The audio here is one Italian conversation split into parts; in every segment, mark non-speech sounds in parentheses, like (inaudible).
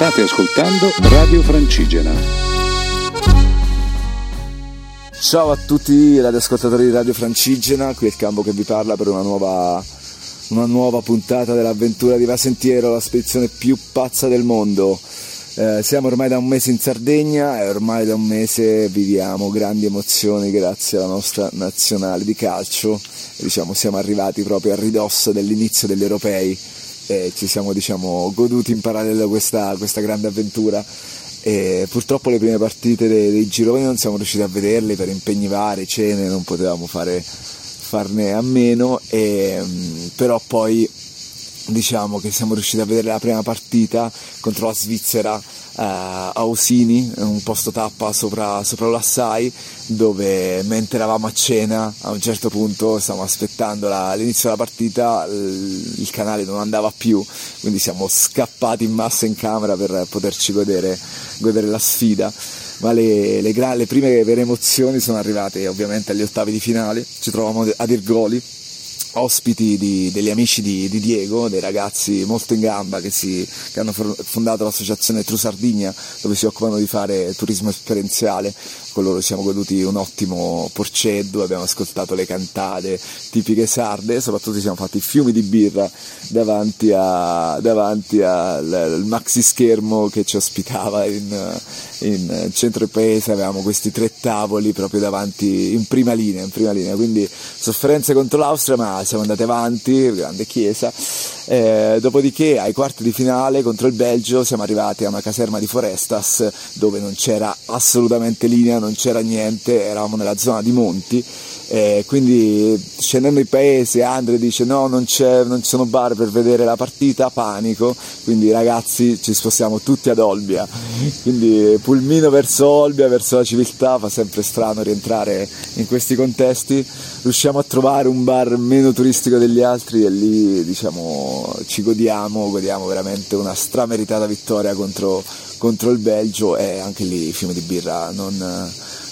State ascoltando Radio Francigena. Ciao a tutti i radioascoltatori di Radio Francigena, qui è il Campo che vi parla per una nuova, una nuova puntata dell'avventura di Vasentiero, la spedizione più pazza del mondo. Eh, siamo ormai da un mese in Sardegna e ormai da un mese viviamo grandi emozioni grazie alla nostra nazionale di calcio. Diciamo, siamo arrivati proprio a ridosso dell'inizio degli europei e ci siamo diciamo, goduti in parallelo questa, questa grande avventura. E purtroppo le prime partite dei, dei gironi non siamo riusciti a vederle per impegni vari, cene, non potevamo fare, farne a meno, e, però poi diciamo che siamo riusciti a vedere la prima partita contro la Svizzera eh, a Osini, un posto tappa sopra, sopra l'Assai, dove mentre eravamo a cena a un certo punto stavamo aspettando la, l'inizio della partita, il, il canale non andava più, quindi siamo scappati in massa in camera per poterci godere, godere la sfida. Ma le, le, le prime vere emozioni sono arrivate ovviamente agli ottavi di finale, ci trovavamo ad Ergoli ospiti di, degli amici di, di, Diego, dei ragazzi molto in gamba che, si, che, hanno fondato l'associazione True Sardigna dove si occupano di fare turismo esperienziale. Con loro siamo goduti un ottimo porceddu, abbiamo ascoltato le cantate tipiche sarde e soprattutto ci siamo fatti fiumi di birra davanti, a, davanti al, al maxi schermo che ci ospitava in, in centro del paese, avevamo questi tre tavoli proprio davanti in prima linea, in prima linea. quindi sofferenze contro l'Austria ma siamo andati avanti, grande chiesa. Eh, dopodiché ai quarti di finale contro il Belgio siamo arrivati a una caserma di Forestas dove non c'era assolutamente linea, non c'era niente, eravamo nella zona di Monti. Eh, quindi scendendo in paese Andre dice no non, non, ci sono bar per vedere la partita, panico, quindi ragazzi ci spostiamo tutti ad Olbia, quindi pulmino verso Olbia, verso la civiltà, fa sempre strano rientrare in questi contesti, riusciamo a trovare un bar meno turistico degli altri e lì diciamo ci godiamo, godiamo veramente una strameritata vittoria contro, contro il Belgio e anche lì i fiumi di birra non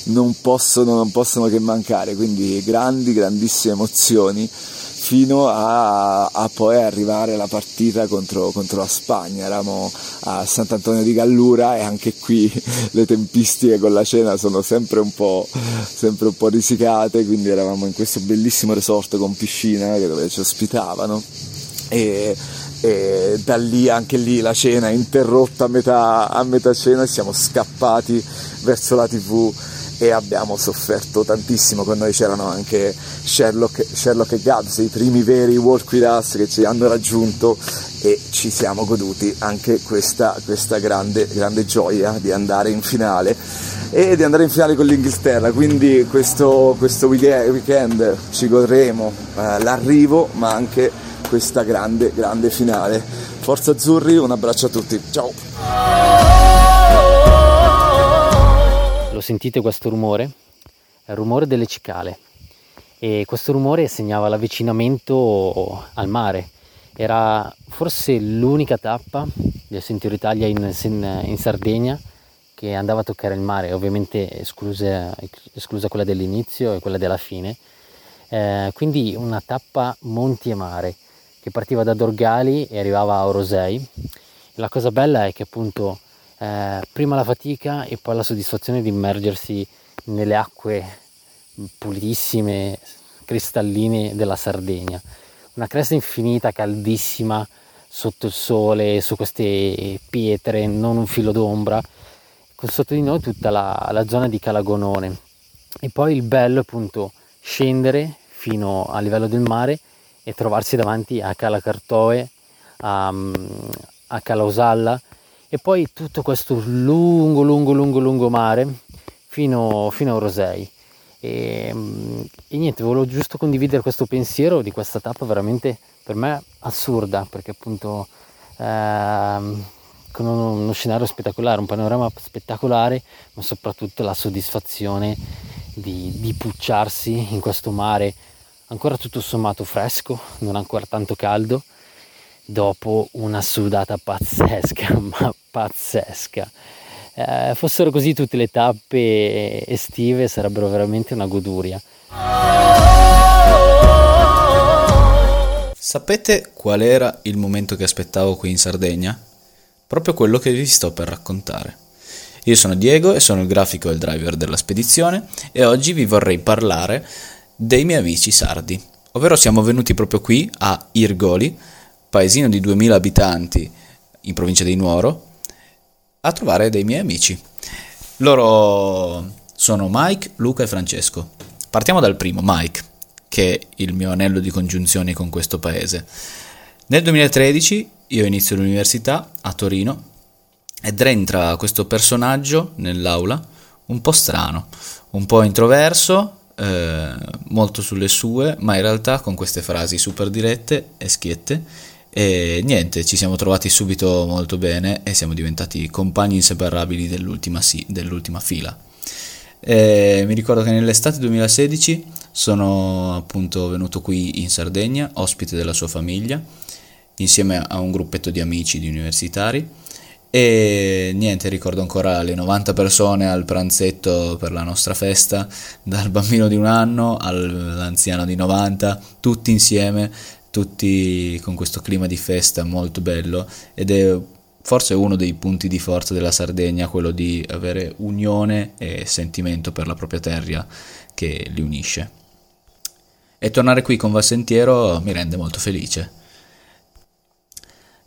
non possono, non possono che mancare, quindi grandi, grandissime emozioni fino a, a, poi arrivare alla partita contro, contro, la Spagna. Eravamo a Sant'Antonio di Gallura e anche qui (laughs) le tempistiche con la cena sono sempre un po', sempre un po risicate, quindi eravamo in questo bellissimo resort con piscina dove ci ospitavano. E, e da lì anche lì la cena interrotta a metà, a metà cena siamo scappati verso la tv e abbiamo sofferto tantissimo, con noi c'erano anche Sherlock, Sherlock e Gabs, i primi veri Walk With Us che ci hanno raggiunto e ci siamo goduti anche questa, questa grande, grande gioia di andare in finale e di andare in finale con l'Inghilterra, quindi questo, questo weekend ci godremo eh, l'arrivo ma anche questa grande, grande finale. Forza Azzurri, un abbraccio a tutti, ciao! lo sentite questo rumore? È il rumore delle cicale e questo rumore segnava l'avvicinamento al mare. Era forse l'unica tappa del Sentiero Italia in, in, Sardegna che andava a toccare il mare, ovviamente esclusa, esclusa quella dell'inizio e quella della fine. Eh, quindi una tappa monti e mare che partiva da Dorgali e arrivava a Orosei. La cosa bella è che appunto eh, prima la fatica e poi la soddisfazione di immergersi nelle acque pulitissime, cristalline della Sardegna. Una cresta infinita, caldissima, sotto il sole, su queste pietre, non un filo d'ombra, con sotto di noi tutta la, la zona di Calagonone. E poi il bello è appunto scendere fino a livello del mare e trovarsi davanti a Cala Cartoe, a, a Cala Osalla, e poi tutto questo lungo, lungo, lungo, lungo mare fino, fino a Rosei. E, e, niente, volevo giusto condividere questo pensiero di questa tappa veramente per me assurda, perché appunto ehm, con uno, uno, scenario spettacolare, un panorama spettacolare, ma soprattutto la soddisfazione di, di pucciarsi in questo mare ancora tutto sommato fresco, non ancora tanto caldo dopo una sudata pazzesca, (laughs) ma pazzesca. Eh, fossero così tutte le tappe estive sarebbero veramente una goduria. Sapete qual era il momento che aspettavo qui in Sardegna? proprio quello che vi sto per raccontare. Io sono Diego e sono il grafico e il driver della spedizione e oggi vi vorrei parlare dei miei amici sardi, ovvero siamo venuti proprio qui a Irgoli, paesino di 2000 abitanti in provincia di Nuoro, a trovare dei miei amici. Loro sono Mike, Luca e Francesco. Partiamo dal primo, Mike, che è il mio anello di congiunzione con questo paese. Nel 2013 io inizio l'università a Torino ed entra questo personaggio nell'aula un po' strano, un po' introverso, eh, molto sulle sue, ma in realtà con queste frasi super dirette e schiette. E niente, ci siamo trovati subito molto bene e siamo diventati compagni inseparabili dell'ultima, sì, dell'ultima fila. E mi ricordo che nell'estate 2016 sono appunto venuto qui in Sardegna, ospite della sua famiglia, insieme a un gruppetto di amici di universitari e niente, ricordo ancora le 90 persone al pranzetto per la nostra festa, dal bambino di un anno all'anziano di 90, tutti insieme, tutti con questo clima di festa molto bello ed è forse uno dei punti di forza della Sardegna, quello di avere unione e sentimento per la propria terra che li unisce. E tornare qui con Valsentiero mi rende molto felice.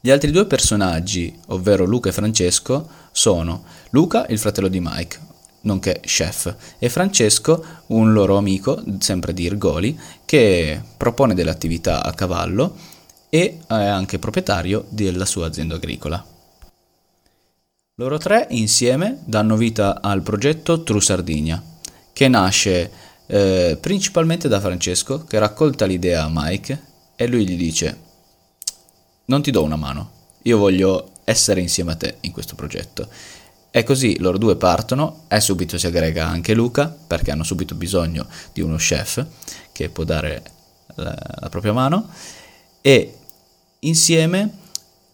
Gli altri due personaggi, ovvero Luca e Francesco, sono Luca, il fratello di Mike, nonché chef, e Francesco, un loro amico, sempre di Irgoli, che propone delle attività a cavallo e è anche proprietario della sua azienda agricola. Loro tre insieme danno vita al progetto True Sardigna, che nasce eh, principalmente da Francesco, che raccolta l'idea a Mike e lui gli dice non ti do una mano, io voglio essere insieme a te in questo progetto. E così loro due partono e subito si aggrega anche Luca perché hanno subito bisogno di uno chef che può dare la, la propria mano e insieme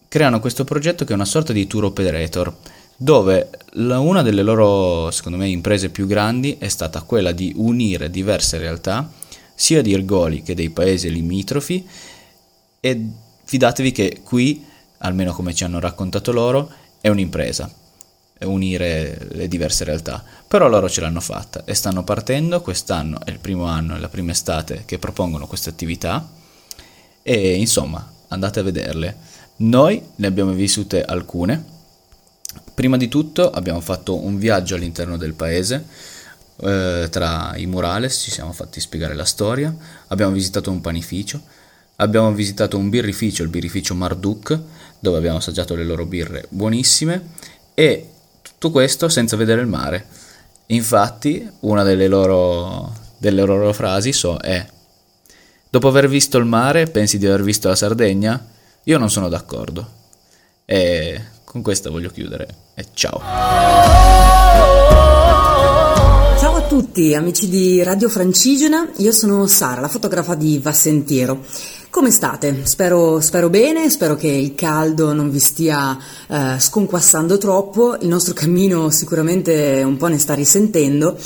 creano questo progetto che è una sorta di tour operator dove la, una delle loro secondo me imprese più grandi è stata quella di unire diverse realtà sia di Ergoli che dei paesi limitrofi e fidatevi che qui, almeno come ci hanno raccontato loro, è un'impresa unire le diverse realtà. Però loro ce l'hanno fatta e stanno partendo, quest'anno è il primo anno, è la prima estate che propongono queste attività e insomma andate a vederle. Noi ne abbiamo vissute alcune. Prima di tutto abbiamo fatto un viaggio all'interno del paese, eh, tra i murales ci siamo fatti spiegare la storia, abbiamo visitato un panificio, Abbiamo visitato un birrificio, il birrificio Marduk, dove abbiamo assaggiato le loro birre buonissime e tutto questo senza vedere il mare. Infatti, una delle loro, delle loro frasi so, è Dopo aver visto il mare, pensi di aver visto la Sardegna? Io non sono d'accordo. E con questa voglio chiudere. E ciao. Tutti amici di Radio Francigena, io sono Sara, la fotografa di Vassentiero. Come state? Spero, spero, bene, spero che il caldo non vi stia eh, sconquassando troppo, il nostro cammino sicuramente un po' ne sta risentendo,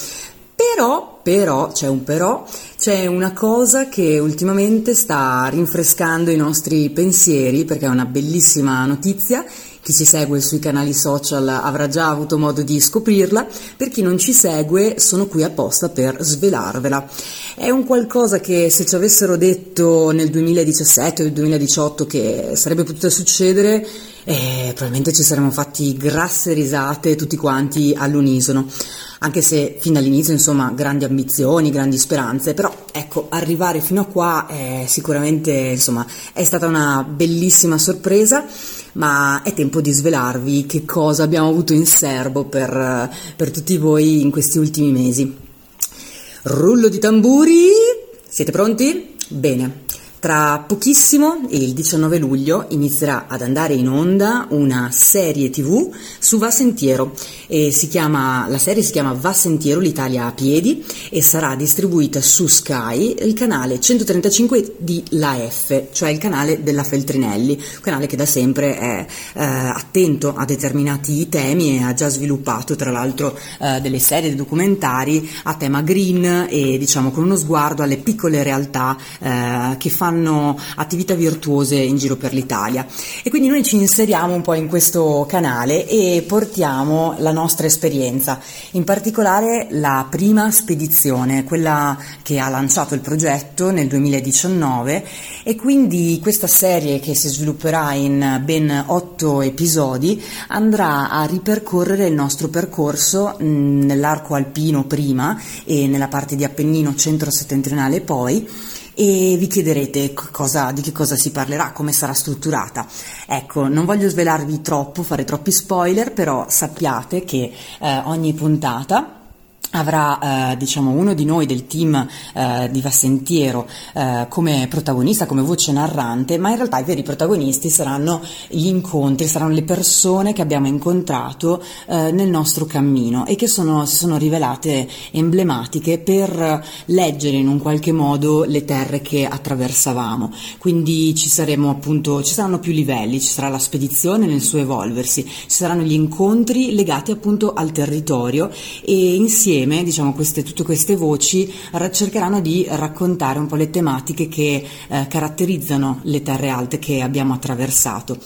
però, però, c'è un però, c'è una cosa che ultimamente sta rinfrescando i nostri pensieri perché è una bellissima notizia chi ci segue sui canali social avrà già avuto modo di scoprirla, per chi non ci segue sono qui apposta per svelarvela. È un qualcosa che se ci avessero detto nel 2017 o nel 2018 che sarebbe potuto succedere, eh, probabilmente ci saremmo fatti grasse risate tutti quanti all'unisono. Anche se fin dall'inizio insomma grandi ambizioni, grandi speranze, però ecco arrivare fino a qua è sicuramente insomma è stata una bellissima sorpresa ma è tempo di svelarvi che cosa abbiamo avuto in serbo per, per tutti voi in questi ultimi mesi. Rullo di tamburi, siete pronti? Bene. Tra pochissimo, il 19 luglio, inizierà ad andare in onda una serie tv su Va Sentiero. Chiama, la serie si chiama Va Sentiero l'Italia a piedi e sarà distribuita su Sky, il canale 135 di La F, cioè il canale della Feltrinelli, un canale che da sempre è eh, attento a determinati temi e ha già sviluppato tra l'altro eh, delle serie di documentari a tema green e diciamo con uno sguardo alle piccole realtà eh, che fanno faranno attività virtuose in giro per l'Italia. E quindi noi ci inseriamo un po' in questo canale e portiamo la nostra esperienza, in particolare la prima spedizione, quella che ha lanciato il progetto nel 2019 e quindi questa serie che si svilupperà in ben otto episodi andrà a ripercorrere il nostro percorso nell'arco alpino prima e nella parte di Appennino centro-settentrionale poi e vi chiederete cosa, di che cosa si parlerà, come sarà strutturata. Ecco, non voglio svelarvi troppo, fare troppi spoiler, però sappiate che eh, ogni puntata avrà eh, diciamo uno di noi del team eh, di Vassentiero eh, come protagonista, come voce narrante, ma in realtà i veri protagonisti saranno gli incontri, saranno le persone che abbiamo incontrato eh, nel nostro cammino e che sono, si sono rivelate emblematiche per leggere in un qualche modo le terre che attraversavamo. Quindi ci saremo appunto, ci saranno più livelli, ci sarà la spedizione nel suo evolversi, ci saranno gli incontri legati appunto al territorio e insieme insieme, diciamo, queste, tutte queste voci cercheranno di raccontare un po' le tematiche che eh, caratterizzano le terre alte che abbiamo attraversato.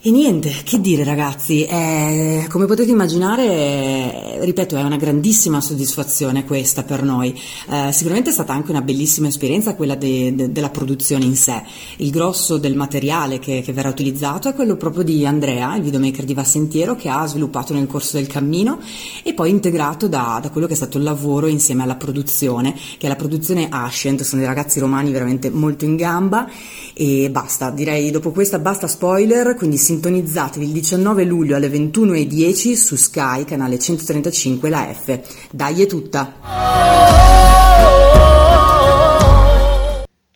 E niente, che dire ragazzi, eh, come potete immaginare, ripeto, è una grandissima soddisfazione questa per noi. Eh, sicuramente è stata anche una bellissima esperienza quella de, de, della produzione in sé. Il grosso del materiale che, che, verrà utilizzato è quello proprio di Andrea, il videomaker di Vassentiero, che ha sviluppato nel corso del cammino e poi integrato da, da quello che è stato il lavoro insieme alla produzione, che è la produzione Ascent, sono dei ragazzi romani veramente molto in gamba e basta, direi dopo questa basta spoiler, quindi sintonizzatevi il 19 luglio alle 21.10 su Sky, canale 135, la F. Dai è tutta!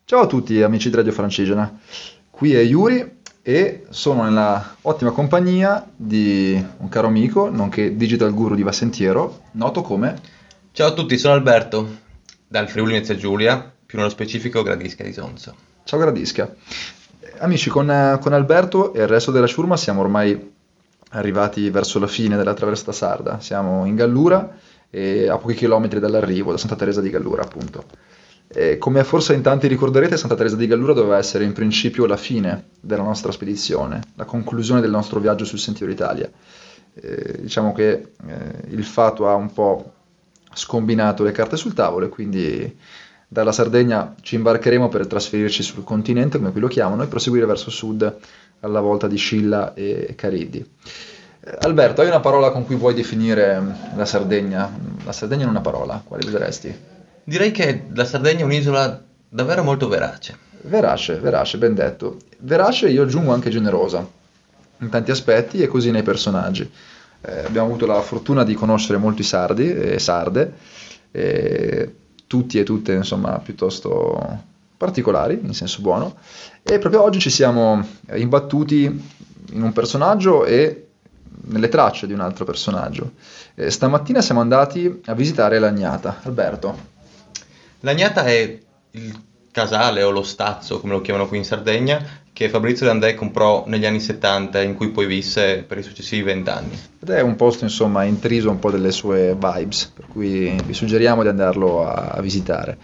Ciao a tutti amici di Radio Francigena, qui è Yuri e sono nella ottima compagnia di un caro amico, nonché digital guru di Vassentiero, noto come... Ciao a tutti, sono Alberto, dal Friuli Venezia Giulia, più nello specifico Gradisca di Sonzo. Ciao Gradisca. Amici, con, eh, con, Alberto e il resto della ciurma siamo ormai arrivati verso la fine della traversata sarda. Siamo in Gallura e a pochi chilometri dall'arrivo, da Santa Teresa di Gallura, appunto. E come forse in tanti ricorderete, Santa Teresa di Gallura doveva essere in principio la fine della nostra spedizione, la conclusione del nostro viaggio sul Sentiero Italia. Eh, diciamo che eh, il fatto ha un po' scombinato le carte sul tavolo e quindi dalla Sardegna ci imbarcheremo per trasferirci sul continente, come qui lo chiamano, e proseguire verso sud alla volta di Scilla e Cariddi. Eh, Alberto, hai una parola con cui vuoi definire la Sardegna? La Sardegna è una parola, quale useresti? Direi che la Sardegna è un'isola davvero molto verace. Verace, verace, ben detto. Verace io aggiungo anche generosa, in tanti aspetti e così nei personaggi. Eh, abbiamo avuto la fortuna di conoscere molti sardi e sarde, e tutti e tutte insomma piuttosto particolari, in senso buono, e proprio oggi ci siamo imbattuti in un personaggio e nelle tracce di un altro personaggio. E stamattina siamo andati a visitare l'Agnata. Alberto. L'Agnata è il casale o lo stazzo, come lo chiamano qui in Sardegna, che Fabrizio D'Andè comprò negli anni 70 in cui poi visse per i successivi vent'anni. Ed è un posto insomma intriso un po' delle sue vibes, per cui vi suggeriamo di andarlo a, visitare.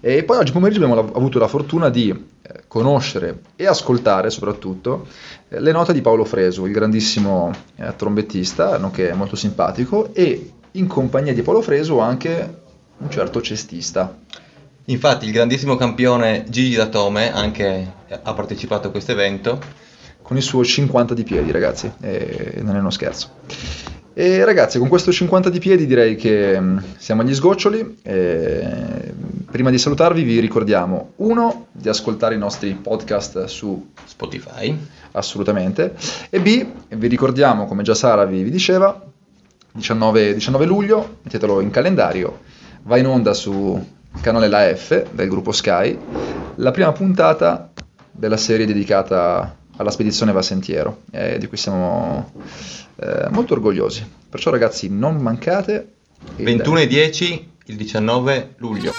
E poi oggi pomeriggio abbiamo avuto la fortuna di eh, conoscere e ascoltare soprattutto eh, le note di Paolo Fresu, il grandissimo eh, trombettista, nonché molto simpatico, e in compagnia di Paolo Fresu anche un certo cestista. Infatti il grandissimo campione Gigi Datome anche ha partecipato a questo evento. Con il suo 50 di piedi ragazzi, e non è uno scherzo. E ragazzi, con questo 50 di piedi direi che mm, siamo agli sgoccioli. E prima di salutarvi vi ricordiamo, uno, di ascoltare i nostri podcast su Spotify. Assolutamente. E B, vi ricordiamo, come già Sara vi, vi diceva, 19, 19 luglio, mettetelo in calendario, va in onda su canale La F del gruppo Sky, la prima puntata della serie dedicata alla spedizione Va Sentiero, eh, di cui siamo eh, molto orgogliosi. Perciò ragazzi non mancate. 21 e 10 il 19 luglio.